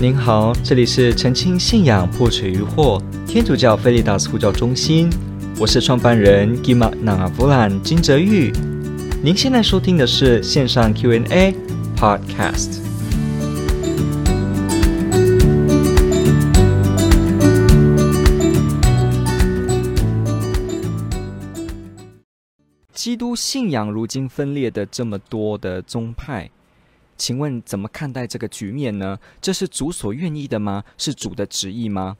您好，这里是澄清信仰破除疑惑天主教菲利达斯呼叫中心，我是创办人 Gima Navavulan 金泽玉。您现在收听的是线上 Q&A Podcast。基督信仰如今分裂的这么多的宗派。请问怎么看待这个局面呢？这是主所愿意的吗？是主的旨意吗？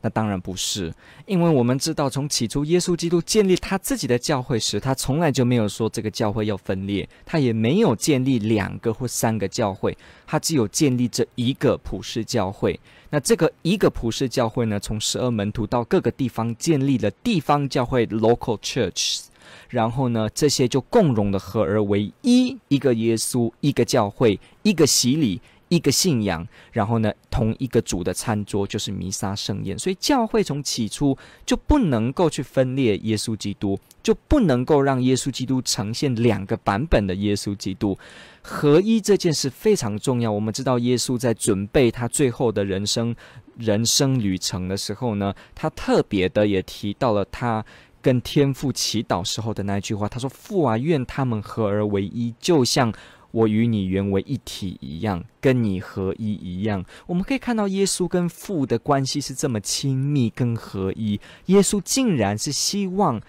那当然不是，因为我们知道，从起初耶稣基督建立他自己的教会时，他从来就没有说这个教会要分裂，他也没有建立两个或三个教会，他只有建立这一个普世教会。那这个一个普世教会呢，从十二门徒到各个地方建立了地方教会 （local churches）。然后呢，这些就共融的合而为一，一个耶稣，一个教会，一个洗礼，一个信仰。然后呢，同一个主的餐桌就是弥撒盛宴。所以教会从起初就不能够去分裂耶稣基督，就不能够让耶稣基督呈现两个版本的耶稣基督。合一这件事非常重要。我们知道耶稣在准备他最后的人生人生旅程的时候呢，他特别的也提到了他。跟天父祈祷时候的那一句话，他说：“父啊，愿他们合而为一，就像我与你原为一体一样，跟你合一一样。”我们可以看到耶稣跟父的关系是这么亲密跟合一。耶稣竟然是希望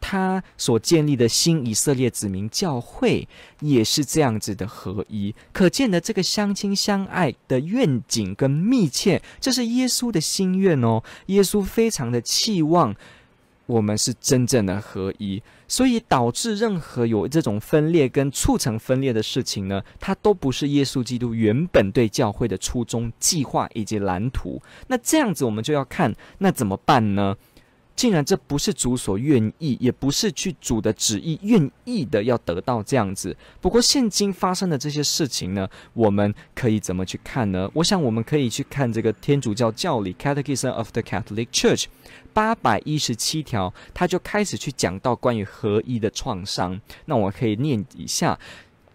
他所建立的新以色列子民教会也是这样子的合一，可见的这个相亲相爱的愿景跟密切，这是耶稣的心愿哦。耶稣非常的期望。我们是真正的合一，所以导致任何有这种分裂跟促成分裂的事情呢，它都不是耶稣基督原本对教会的初衷、计划以及蓝图。那这样子，我们就要看，那怎么办呢？竟然这不是主所愿意，也不是去主的旨意愿意的要得到这样子。不过现今发生的这些事情呢，我们可以怎么去看呢？我想我们可以去看这个天主教教理 （Catechism of the Catholic Church） 八百一十七条，他就开始去讲到关于合一的创伤。那我可以念一下。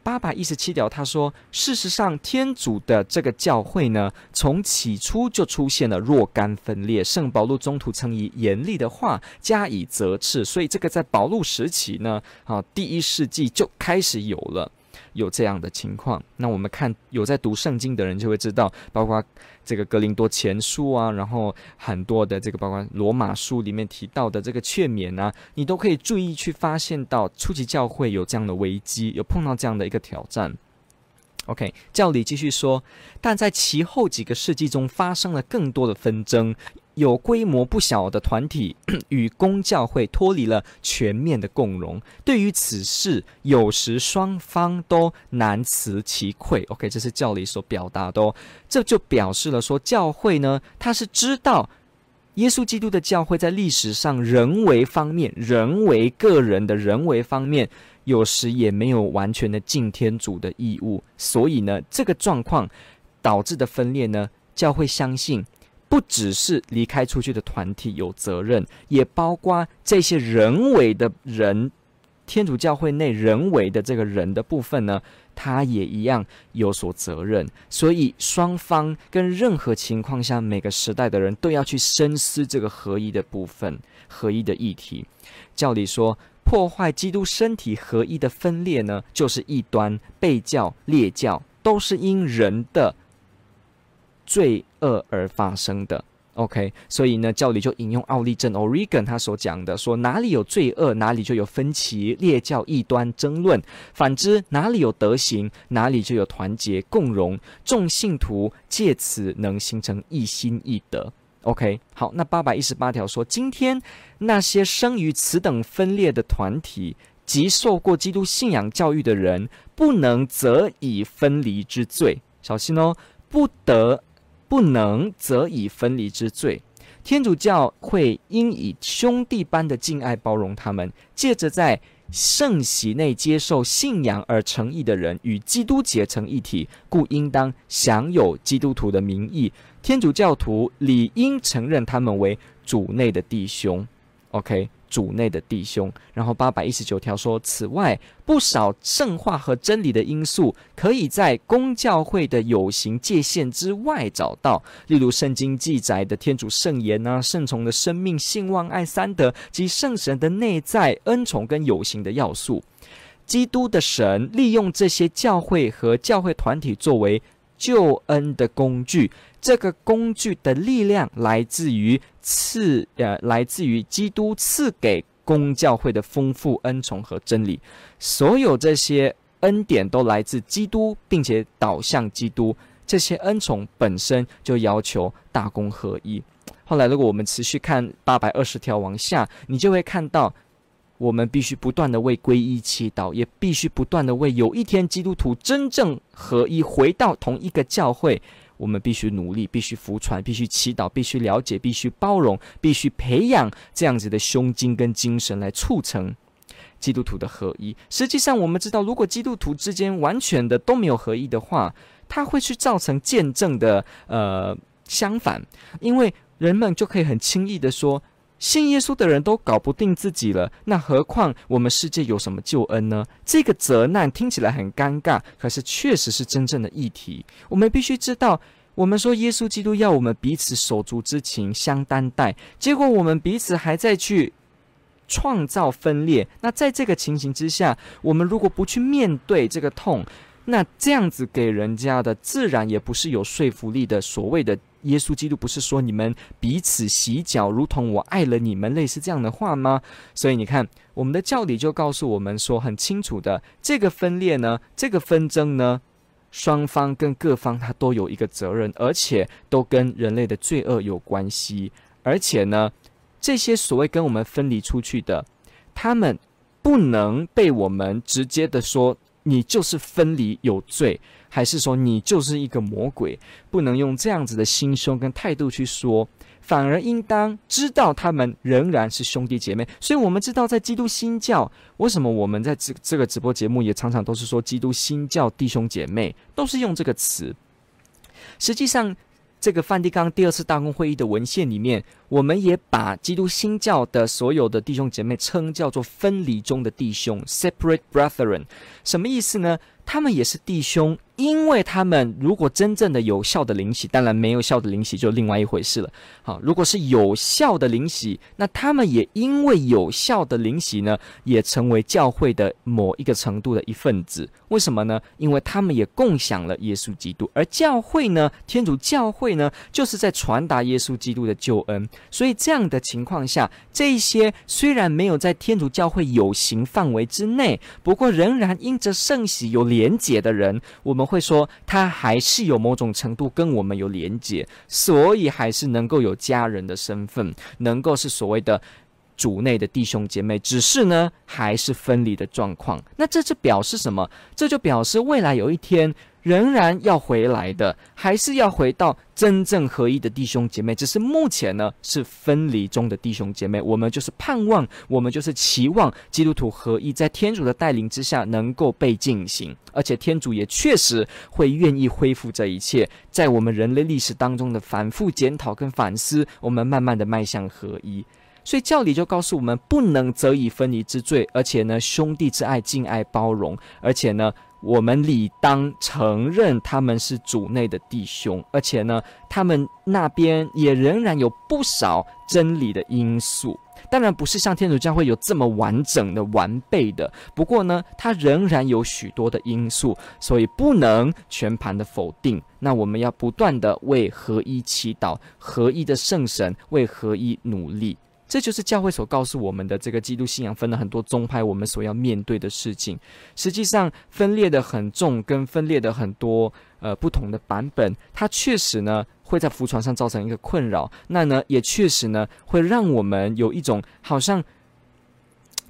八百一十七条，他说：“事实上，天主的这个教会呢，从起初就出现了若干分裂。圣保禄中途曾以严厉的话加以责斥，所以这个在保禄时期呢，啊，第一世纪就开始有了。”有这样的情况，那我们看有在读圣经的人就会知道，包括这个格林多前书啊，然后很多的这个包括罗马书里面提到的这个劝勉啊，你都可以注意去发现到初期教会有这样的危机，有碰到这样的一个挑战。OK，教理继续说，但在其后几个世纪中发生了更多的纷争。有规模不小的团体 与公教会脱离了全面的共融，对于此事，有时双方都难辞其愧。OK，这是教理所表达的哦，这就表示了说，教会呢，他是知道耶稣基督的教会在历史上人为方面、人为个人的人为方面，有时也没有完全的尽天主的义务，所以呢，这个状况导致的分裂呢，教会相信。不只是离开出去的团体有责任，也包括这些人为的人，天主教会内人为的这个人的部分呢，他也一样有所责任。所以双方跟任何情况下，每个时代的人都要去深思这个合一的部分，合一的议题。教理说，破坏基督身体合一的分裂呢，就是异端、背教、裂教，都是因人的。罪恶而发生的，OK，所以呢，教理就引用奥利镇 Origen 他所讲的，说哪里有罪恶，哪里就有分歧、裂教、异端、争论；反之，哪里有德行，哪里就有团结、共荣，众信徒借此能形成一心一德。OK，好，那八百一十八条说，今天那些生于此等分裂的团体及受过基督信仰教育的人，不能责以分离之罪。小心哦，不得。不能则以分离之罪，天主教会应以兄弟般的敬爱包容他们，借着在圣席内接受信仰而成义的人与基督结成一体，故应当享有基督徒的名义。天主教徒理应承认他们为主内的弟兄。OK，主内的弟兄。然后八百一十九条说，此外不少圣化和真理的因素，可以在公教会的有形界限之外找到，例如圣经记载的天主圣言啊，圣宠的生命、信望爱三德及圣神的内在恩宠跟有形的要素。基督的神利用这些教会和教会团体作为救恩的工具，这个工具的力量来自于赐呃，来自于基督赐给公教会的丰富恩宠和真理。所有这些恩典都来自基督，并且导向基督。这些恩宠本身就要求大公合一。后来，如果我们持续看八百二十条往下，你就会看到。我们必须不断的为皈依祈祷，也必须不断的为有一天基督徒真正合一，回到同一个教会，我们必须努力，必须服传，必须祈祷，必须了解，必须包容，必须培养这样子的胸襟跟精神，来促成基督徒的合一。实际上，我们知道，如果基督徒之间完全的都没有合一的话，它会去造成见证的呃相反，因为人们就可以很轻易的说。信耶稣的人都搞不定自己了，那何况我们世界有什么救恩呢？这个责难听起来很尴尬，可是确实是真正的议题。我们必须知道，我们说耶稣基督要我们彼此手足之情相担待，结果我们彼此还在去创造分裂。那在这个情形之下，我们如果不去面对这个痛，那这样子给人家的自然也不是有说服力的。所谓的。耶稣基督不是说你们彼此洗脚，如同我爱了你们，类似这样的话吗？所以你看，我们的教理就告诉我们说很清楚的，这个分裂呢，这个纷争呢，双方跟各方他都有一个责任，而且都跟人类的罪恶有关系。而且呢，这些所谓跟我们分离出去的，他们不能被我们直接的说你就是分离有罪。还是说你就是一个魔鬼，不能用这样子的心胸跟态度去说，反而应当知道他们仍然是兄弟姐妹。所以，我们知道在基督新教，为什么我们在这这个直播节目也常常都是说基督新教弟兄姐妹，都是用这个词。实际上，这个梵蒂冈第二次大公会议的文献里面，我们也把基督新教的所有的弟兄姐妹称叫做分离中的弟兄 （separate brethren）。什么意思呢？他们也是弟兄。因为他们如果真正的有效的灵洗，当然没有效的灵洗就另外一回事了。好，如果是有效的灵洗，那他们也因为有效的灵洗呢，也成为教会的某一个程度的一份子。为什么呢？因为他们也共享了耶稣基督，而教会呢，天主教会呢，就是在传达耶稣基督的救恩。所以这样的情况下，这些虽然没有在天主教会有形范围之内，不过仍然因着圣洗有连结的人，我们。会说他还是有某种程度跟我们有连结，所以还是能够有家人的身份，能够是所谓的主内的弟兄姐妹。只是呢，还是分离的状况。那这就表示什么？这就表示未来有一天。仍然要回来的，还是要回到真正合一的弟兄姐妹。只是目前呢，是分离中的弟兄姐妹。我们就是盼望，我们就是期望基督徒合一，在天主的带领之下能够被进行。而且天主也确实会愿意恢复这一切，在我们人类历史当中的反复检讨跟反思，我们慢慢的迈向合一。所以教理就告诉我们，不能责以分离之罪，而且呢，兄弟之爱敬爱包容，而且呢。我们理当承认他们是主内的弟兄，而且呢，他们那边也仍然有不少真理的因素。当然不是像天主教会有这么完整的、完备的，不过呢，它仍然有许多的因素，所以不能全盘的否定。那我们要不断的为合一祈祷，合一的圣神为合一努力。这就是教会所告诉我们的这个基督信仰分了很多宗派，我们所要面对的事情。实际上分裂的很重，跟分裂的很多呃不同的版本，它确实呢会在浮船上造成一个困扰。那呢也确实呢会让我们有一种好像。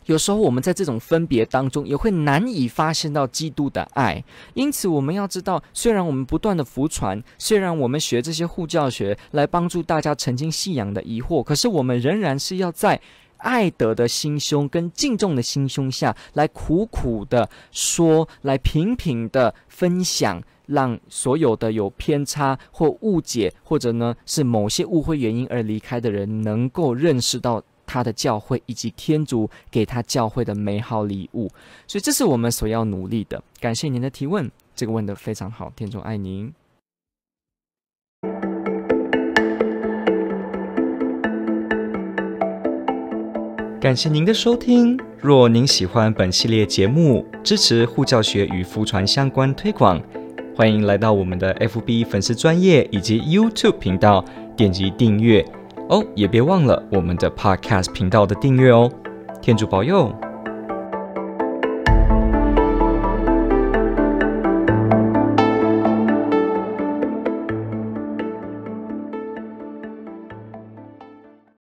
有时候我们在这种分别当中，也会难以发现到基督的爱。因此，我们要知道，虽然我们不断的服传，虽然我们学这些护教学来帮助大家澄清信仰的疑惑，可是我们仍然是要在爱德的心胸跟敬重的心胸下来苦苦的说，来频频的分享，让所有的有偏差或误解，或者呢是某些误会原因而离开的人，能够认识到。他的教会以及天主给他教会的美好礼物。所以这是我们所要努力的。感谢您的提问，这个问的非常好，天主爱您。感谢您的收听。若您喜欢本系列节目，支持护教学与福传相关推广，欢迎来到我们的 FB 粉丝专业以及 YouTube 频道，点击订阅哦。也别忘了我们的 Podcast 频道的订阅哦。天主保佑。